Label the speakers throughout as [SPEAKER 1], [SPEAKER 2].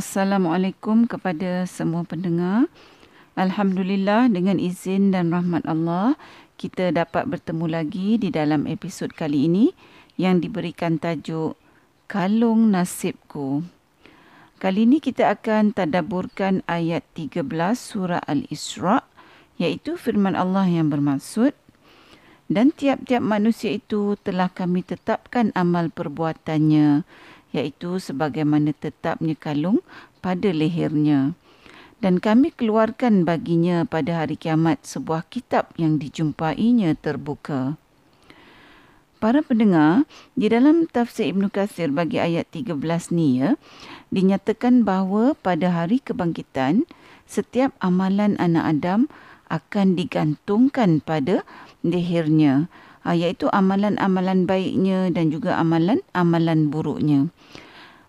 [SPEAKER 1] Assalamualaikum kepada semua pendengar. Alhamdulillah dengan izin dan rahmat Allah, kita dapat bertemu lagi di dalam episod kali ini yang diberikan tajuk Kalung Nasibku. Kali ini kita akan tadaburkan ayat 13 surah Al-Isra' iaitu firman Allah yang bermaksud dan tiap-tiap manusia itu telah kami tetapkan amal perbuatannya iaitu sebagaimana tetapnya kalung pada lehernya. Dan kami keluarkan baginya pada hari kiamat sebuah kitab yang dijumpainya terbuka. Para pendengar, di dalam tafsir Ibn Qasir bagi ayat 13 ni ya, dinyatakan bahawa pada hari kebangkitan, setiap amalan anak Adam akan digantungkan pada lehernya uh, iaitu amalan-amalan baiknya dan juga amalan-amalan buruknya.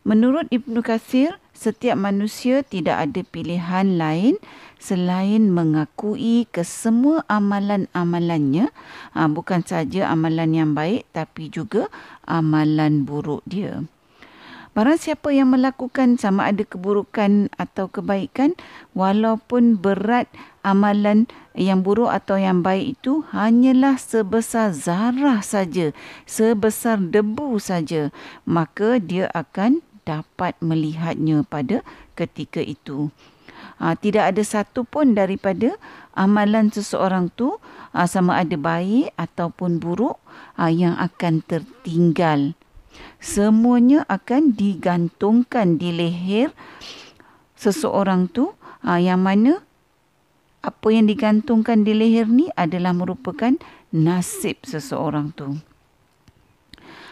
[SPEAKER 1] Menurut Ibnu Katsir, setiap manusia tidak ada pilihan lain selain mengakui kesemua amalan-amalannya uh, bukan saja amalan yang baik tapi juga amalan buruk dia. Barang siapa yang melakukan sama ada keburukan atau kebaikan walaupun berat amalan yang buruk atau yang baik itu hanyalah sebesar zarah saja, sebesar debu saja, maka dia akan dapat melihatnya pada ketika itu. Ha, tidak ada satu pun daripada amalan seseorang tu ha, sama ada baik ataupun buruk ha, yang akan tertinggal semuanya akan digantungkan di leher seseorang tu ha, yang mana apa yang digantungkan di leher ni adalah merupakan nasib seseorang tu.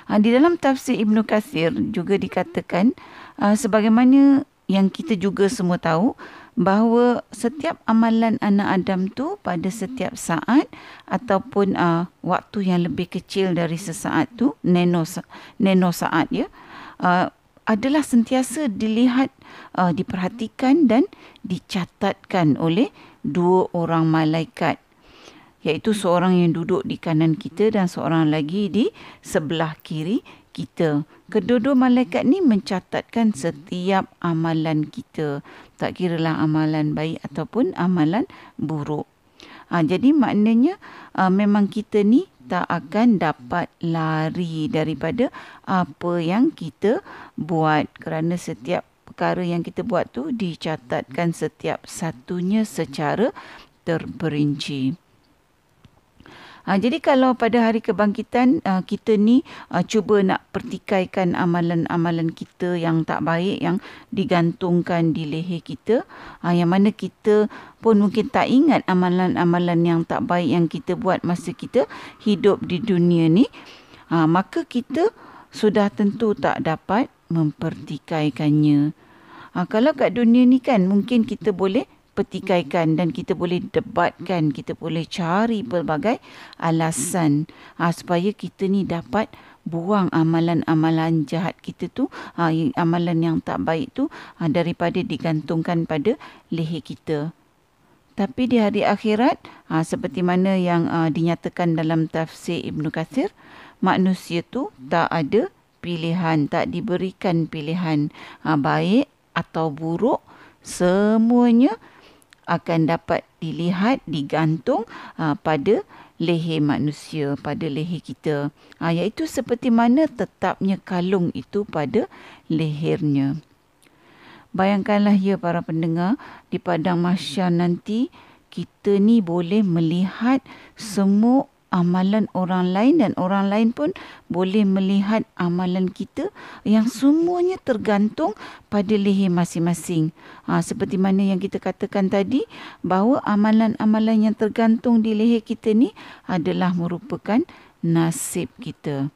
[SPEAKER 1] Ha, di dalam tafsir Ibn Kathir juga dikatakan ha, sebagaimana yang kita juga semua tahu bahawa setiap amalan anak Adam tu pada setiap saat ataupun uh, waktu yang lebih kecil dari sesaat tu nano nano saat ya uh, adalah sentiasa dilihat uh, diperhatikan dan dicatatkan oleh dua orang malaikat. Iaitu seorang yang duduk di kanan kita dan seorang lagi di sebelah kiri kita. Kedua-dua malaikat ni mencatatkan setiap amalan kita. Tak kira lah amalan baik ataupun amalan buruk. Ha, jadi maknanya ha, memang kita ni tak akan dapat lari daripada apa yang kita buat. Kerana setiap perkara yang kita buat tu dicatatkan setiap satunya secara terperinci. Ha, jadi kalau pada hari kebangkitan uh, kita ni uh, cuba nak pertikaikan amalan-amalan kita yang tak baik yang digantungkan di leher kita uh, yang mana kita pun mungkin tak ingat amalan-amalan yang tak baik yang kita buat masa kita hidup di dunia ni uh, maka kita sudah tentu tak dapat mempertikaikannya. Uh, kalau kat dunia ni kan mungkin kita boleh petikaikan dan kita boleh debatkan, kita boleh cari pelbagai alasan ha, supaya kita ni dapat buang amalan-amalan jahat kita tu, ha, amalan yang tak baik tu ha, daripada digantungkan pada leher kita. Tapi di hari akhirat, ha, seperti mana yang ha, dinyatakan dalam tafsir Ibn Kathir, manusia tu tak ada pilihan, tak diberikan pilihan ha, baik atau buruk, semuanya akan dapat dilihat digantung uh, pada leher manusia pada leher kita. Uh, iaitu seperti mana tetapnya kalung itu pada lehernya. Bayangkanlah ya para pendengar di padang mahsyar nanti kita ni boleh melihat semua amalan orang lain dan orang lain pun boleh melihat amalan kita yang semuanya tergantung pada leher masing-masing. Ha, seperti mana yang kita katakan tadi bahawa amalan-amalan yang tergantung di leher kita ni adalah merupakan nasib kita.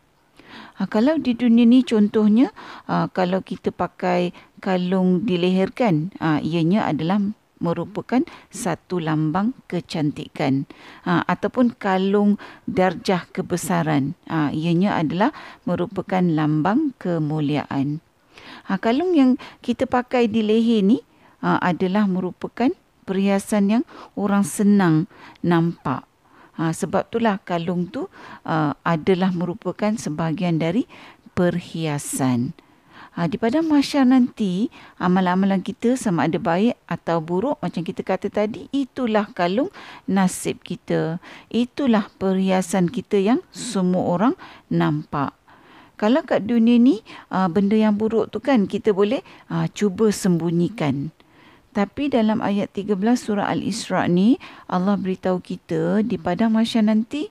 [SPEAKER 1] Ha, kalau di dunia ni contohnya ha, kalau kita pakai kalung di leher kan ha, ianya adalah merupakan satu lambang kecantikan ha, ataupun kalung darjah kebesaran. Ha, ianya adalah merupakan lambang kemuliaan. Ha, kalung yang kita pakai di leher ni ha, adalah merupakan perhiasan yang orang senang nampak. Ha, sebab itulah kalung tu uh, adalah merupakan sebahagian dari perhiasan. Ha, di padang mahsyar nanti, amalan-amalan kita sama ada baik atau buruk macam kita kata tadi, itulah kalung nasib kita. Itulah perhiasan kita yang semua orang nampak. Kalau kat dunia ni, ha, benda yang buruk tu kan kita boleh ha, cuba sembunyikan. Tapi dalam ayat 13 surah Al-Isra ni, Allah beritahu kita di padang mahsyar nanti,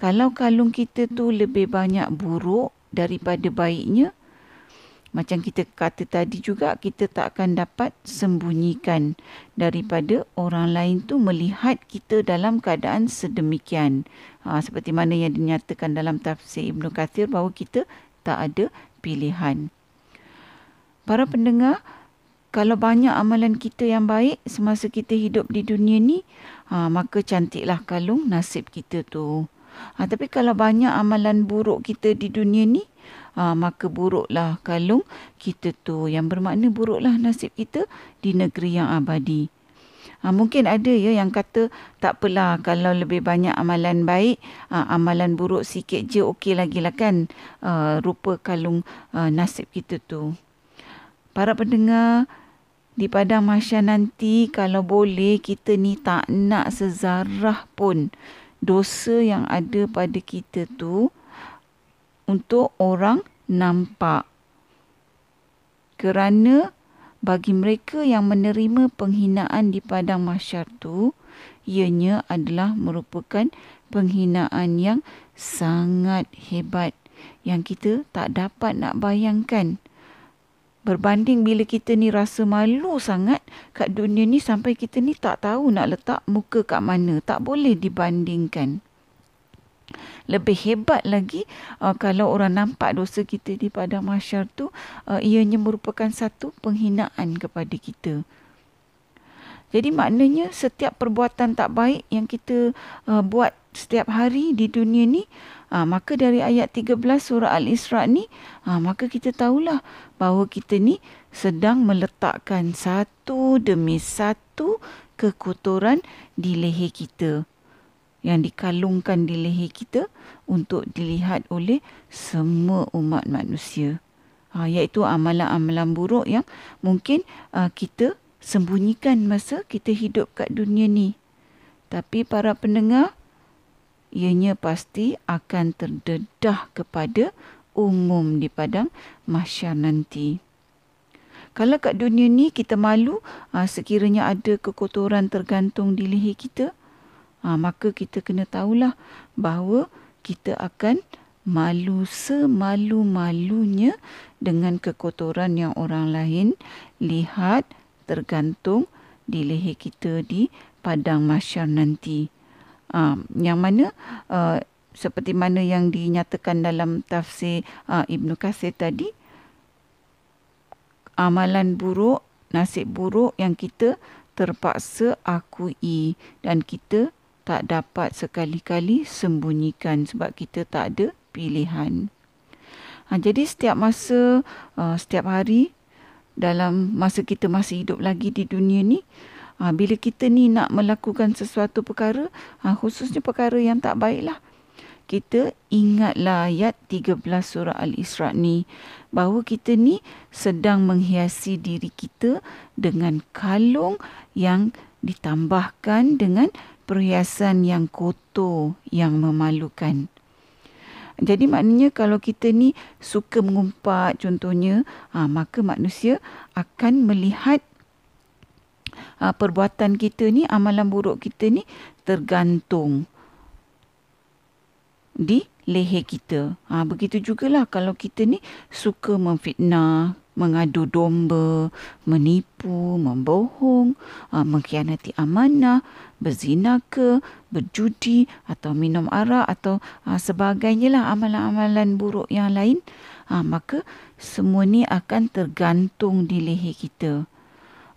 [SPEAKER 1] kalau kalung kita tu lebih banyak buruk daripada baiknya, macam kita kata tadi juga, kita tak akan dapat sembunyikan daripada orang lain tu melihat kita dalam keadaan sedemikian. Ha, seperti mana yang dinyatakan dalam tafsir Ibn Kathir bahawa kita tak ada pilihan. Para pendengar, kalau banyak amalan kita yang baik semasa kita hidup di dunia ni, ha, maka cantiklah kalung nasib kita tu. Ha, tapi kalau banyak amalan buruk kita di dunia ni, ha, maka buruklah kalung kita tu. Yang bermakna buruklah nasib kita di negeri yang abadi. Ha, mungkin ada ya yang kata tak apalah kalau lebih banyak amalan baik, ha, amalan buruk sikit je okey lagi lah kan ha, rupa kalung ha, nasib kita tu. Para pendengar, di padang masya nanti kalau boleh kita ni tak nak sezarah pun dosa yang ada pada kita tu untuk orang nampak. Kerana bagi mereka yang menerima penghinaan di padang mahsyar tu, ianya adalah merupakan penghinaan yang sangat hebat yang kita tak dapat nak bayangkan. Berbanding bila kita ni rasa malu sangat kat dunia ni sampai kita ni tak tahu nak letak muka kat mana. Tak boleh dibandingkan lebih hebat lagi uh, kalau orang nampak dosa kita di padang mahsyar tu uh, ianya merupakan satu penghinaan kepada kita. Jadi maknanya setiap perbuatan tak baik yang kita uh, buat setiap hari di dunia ni uh, maka dari ayat 13 surah Al-Isra ni uh, maka kita tahulah bahawa kita ni sedang meletakkan satu demi satu kekotoran di leher kita yang dikalungkan di leher kita untuk dilihat oleh semua umat manusia. Ha, iaitu amalan-amalan buruk yang mungkin uh, kita sembunyikan masa kita hidup kat dunia ni. Tapi para pendengar, ianya pasti akan terdedah kepada umum di padang mahsyar nanti. Kalau kat dunia ni kita malu uh, sekiranya ada kekotoran tergantung di leher kita, ha, maka kita kena tahulah bahawa kita akan malu semalu-malunya dengan kekotoran yang orang lain lihat tergantung di leher kita di padang masyar nanti. Ha, yang mana uh, seperti mana yang dinyatakan dalam tafsir uh, Ibnu Katsir tadi amalan buruk, nasib buruk yang kita terpaksa akui dan kita tak dapat sekali-kali sembunyikan sebab kita tak ada pilihan. Ha, jadi setiap masa, uh, setiap hari dalam masa kita masih hidup lagi di dunia ni, uh, bila kita ni nak melakukan sesuatu perkara, uh, khususnya perkara yang tak baiklah, kita ingatlah ayat 13 surah Al-Isra ni bahawa kita ni sedang menghiasi diri kita dengan kalung yang ditambahkan dengan perhiasan yang kotor yang memalukan. Jadi maknanya kalau kita ni suka mengumpat contohnya, ha, maka manusia akan melihat ha, perbuatan kita ni, amalan buruk kita ni tergantung di leher kita. Ha, begitu jugalah kalau kita ni suka memfitnah, mengadu domba, menipu, membohong, uh, mengkhianati amanah, berzina ke, berjudi atau minum arak atau uh, sebagainya lah amalan-amalan buruk yang lain, uh, maka semua ni akan tergantung di leher kita.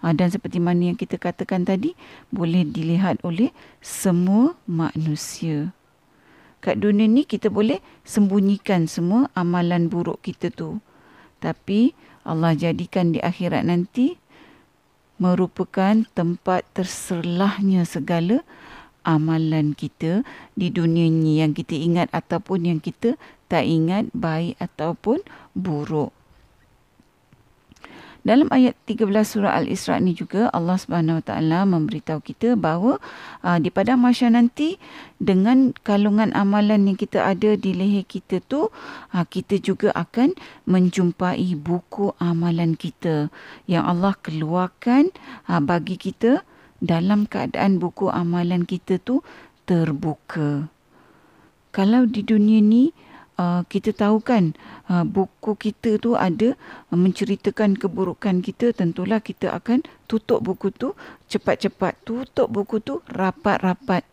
[SPEAKER 1] Uh, dan seperti mana yang kita katakan tadi, boleh dilihat oleh semua manusia. Kat dunia ni kita boleh sembunyikan semua amalan buruk kita tu. Tapi Allah jadikan di akhirat nanti merupakan tempat terserlahnya segala amalan kita di dunia ini yang kita ingat ataupun yang kita tak ingat baik ataupun buruk. Dalam ayat 13 surah Al-Isra ni juga Allah Subhanahu Wa Taala memberitahu kita bahawa uh, di pada masa nanti dengan kalungan amalan yang kita ada di leher kita tu uh, kita juga akan menjumpai buku amalan kita yang Allah keluarkan uh, bagi kita dalam keadaan buku amalan kita tu terbuka. Kalau di dunia ni uh, kita tahu kan uh, buku kita tu ada uh, menceritakan keburukan kita tentulah kita akan tutup buku tu cepat-cepat tutup buku tu rapat-rapat.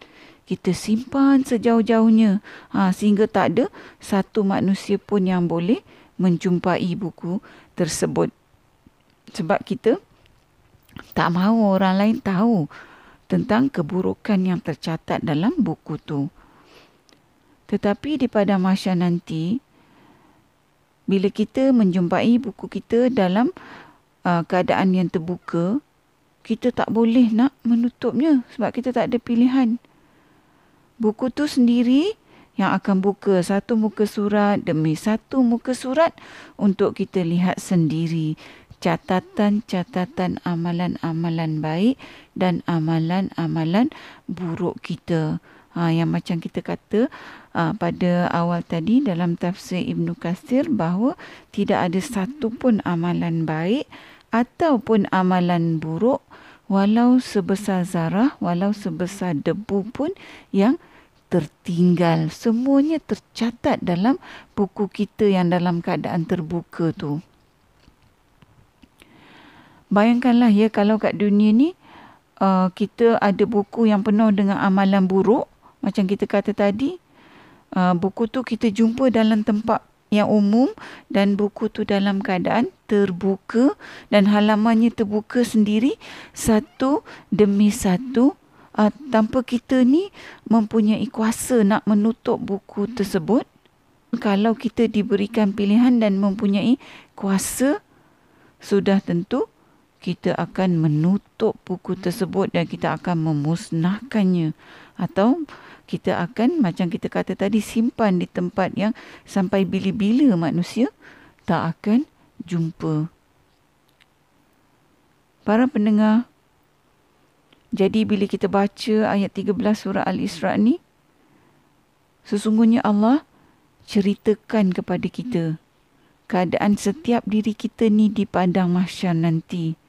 [SPEAKER 1] Kita simpan sejauh-jauhnya. Ha, sehingga tak ada satu manusia pun yang boleh menjumpai buku tersebut. Sebab kita tak mahu orang lain tahu tentang keburukan yang tercatat dalam buku tu. Tetapi di pada masa nanti, bila kita menjumpai buku kita dalam uh, keadaan yang terbuka, kita tak boleh nak menutupnya sebab kita tak ada pilihan. Buku tu sendiri yang akan buka satu muka surat demi satu muka surat untuk kita lihat sendiri catatan-catatan amalan-amalan baik dan amalan-amalan buruk kita. Ha, yang macam kita kata uh, pada awal tadi dalam tafsir Ibnu Katsir bahawa tidak ada satu pun amalan baik ataupun amalan buruk walau sebesar zarah walau sebesar debu pun yang tertinggal. Semuanya tercatat dalam buku kita yang dalam keadaan terbuka tu. Bayangkanlah ya kalau kat dunia ni uh, kita ada buku yang penuh dengan amalan buruk macam kita kata tadi, uh, buku tu kita jumpa dalam tempat yang umum dan buku tu dalam keadaan terbuka dan halamannya terbuka sendiri satu demi satu uh, tanpa kita ni mempunyai kuasa nak menutup buku tersebut. Kalau kita diberikan pilihan dan mempunyai kuasa, sudah tentu kita akan menutup buku tersebut dan kita akan memusnahkannya atau kita akan macam kita kata tadi simpan di tempat yang sampai bila-bila manusia tak akan jumpa. Para pendengar, jadi bila kita baca ayat 13 surah Al-Isra ni, sesungguhnya Allah ceritakan kepada kita keadaan setiap diri kita ni di padang mahsyar nanti.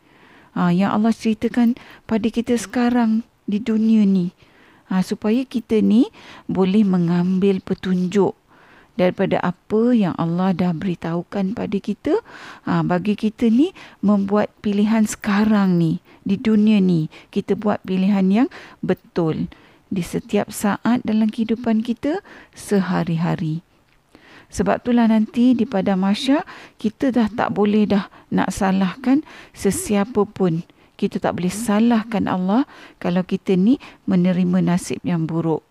[SPEAKER 1] Ha, yang Allah ceritakan pada kita sekarang di dunia ni ha, supaya kita ni boleh mengambil petunjuk daripada apa yang Allah dah beritahukan pada kita. Ha, bagi kita ni membuat pilihan sekarang ni di dunia ni kita buat pilihan yang betul di setiap saat dalam kehidupan kita sehari-hari. Sebab itulah nanti di pada masa kita dah tak boleh dah nak salahkan sesiapa pun kita tak boleh salahkan Allah kalau kita ni menerima nasib yang buruk.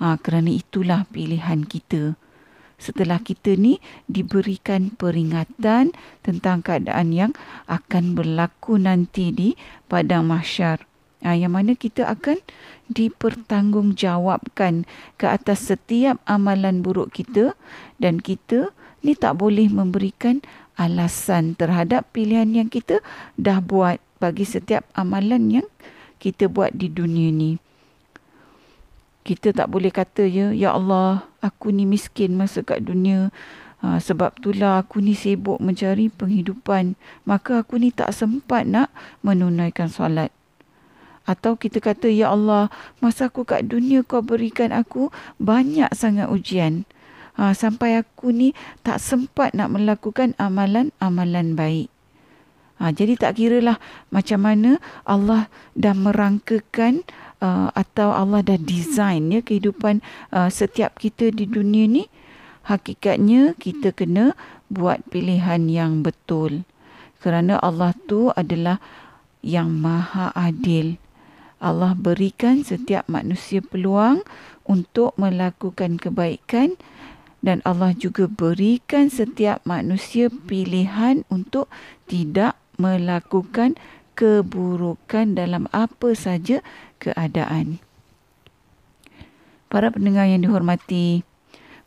[SPEAKER 1] Ha, kerana itulah pilihan kita. Setelah kita ni diberikan peringatan tentang keadaan yang akan berlaku nanti di padang mahsyar. Ha, yang mana kita akan dipertanggungjawabkan ke atas setiap amalan buruk kita dan kita ni tak boleh memberikan alasan terhadap pilihan yang kita dah buat bagi setiap amalan yang kita buat di dunia ni. Kita tak boleh kata ya, ya Allah, aku ni miskin masa kat dunia. Ha, sebab itulah aku ni sibuk mencari penghidupan. Maka aku ni tak sempat nak menunaikan solat. Atau kita kata, Ya Allah, masa aku kat dunia kau berikan aku banyak sangat ujian. Ha, sampai aku ni tak sempat nak melakukan amalan-amalan baik. Ha, jadi tak kira lah macam mana Allah dah merangkakan uh, atau Allah dah design ya kehidupan uh, setiap kita di dunia ni. Hakikatnya kita kena buat pilihan yang betul. Kerana Allah tu adalah yang maha adil. Allah berikan setiap manusia peluang untuk melakukan kebaikan dan Allah juga berikan setiap manusia pilihan untuk tidak melakukan keburukan dalam apa saja keadaan. Para pendengar yang dihormati,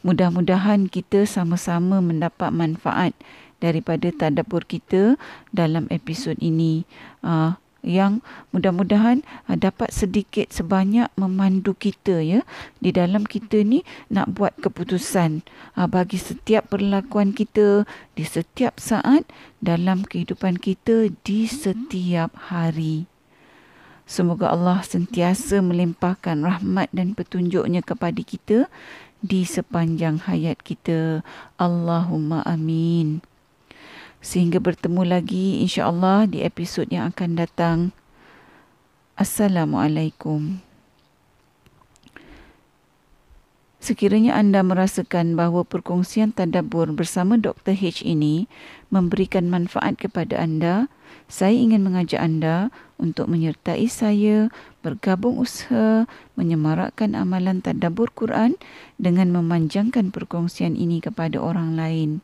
[SPEAKER 1] mudah-mudahan kita sama-sama mendapat manfaat daripada tadabbur kita dalam episod ini. Uh, yang mudah-mudahan uh, dapat sedikit sebanyak memandu kita ya di dalam kita ni nak buat keputusan uh, bagi setiap perlakuan kita di setiap saat dalam kehidupan kita di setiap hari. Semoga Allah sentiasa melimpahkan rahmat dan petunjuknya kepada kita di sepanjang hayat kita. Allahumma amin. Sehingga bertemu lagi insya-Allah di episod yang akan datang. Assalamualaikum. Sekiranya anda merasakan bahawa perkongsian tadabbur bersama Dr. H ini memberikan manfaat kepada anda, saya ingin mengajak anda untuk menyertai saya bergabung usaha menyemarakkan amalan tadabbur Quran dengan memanjangkan perkongsian ini kepada orang lain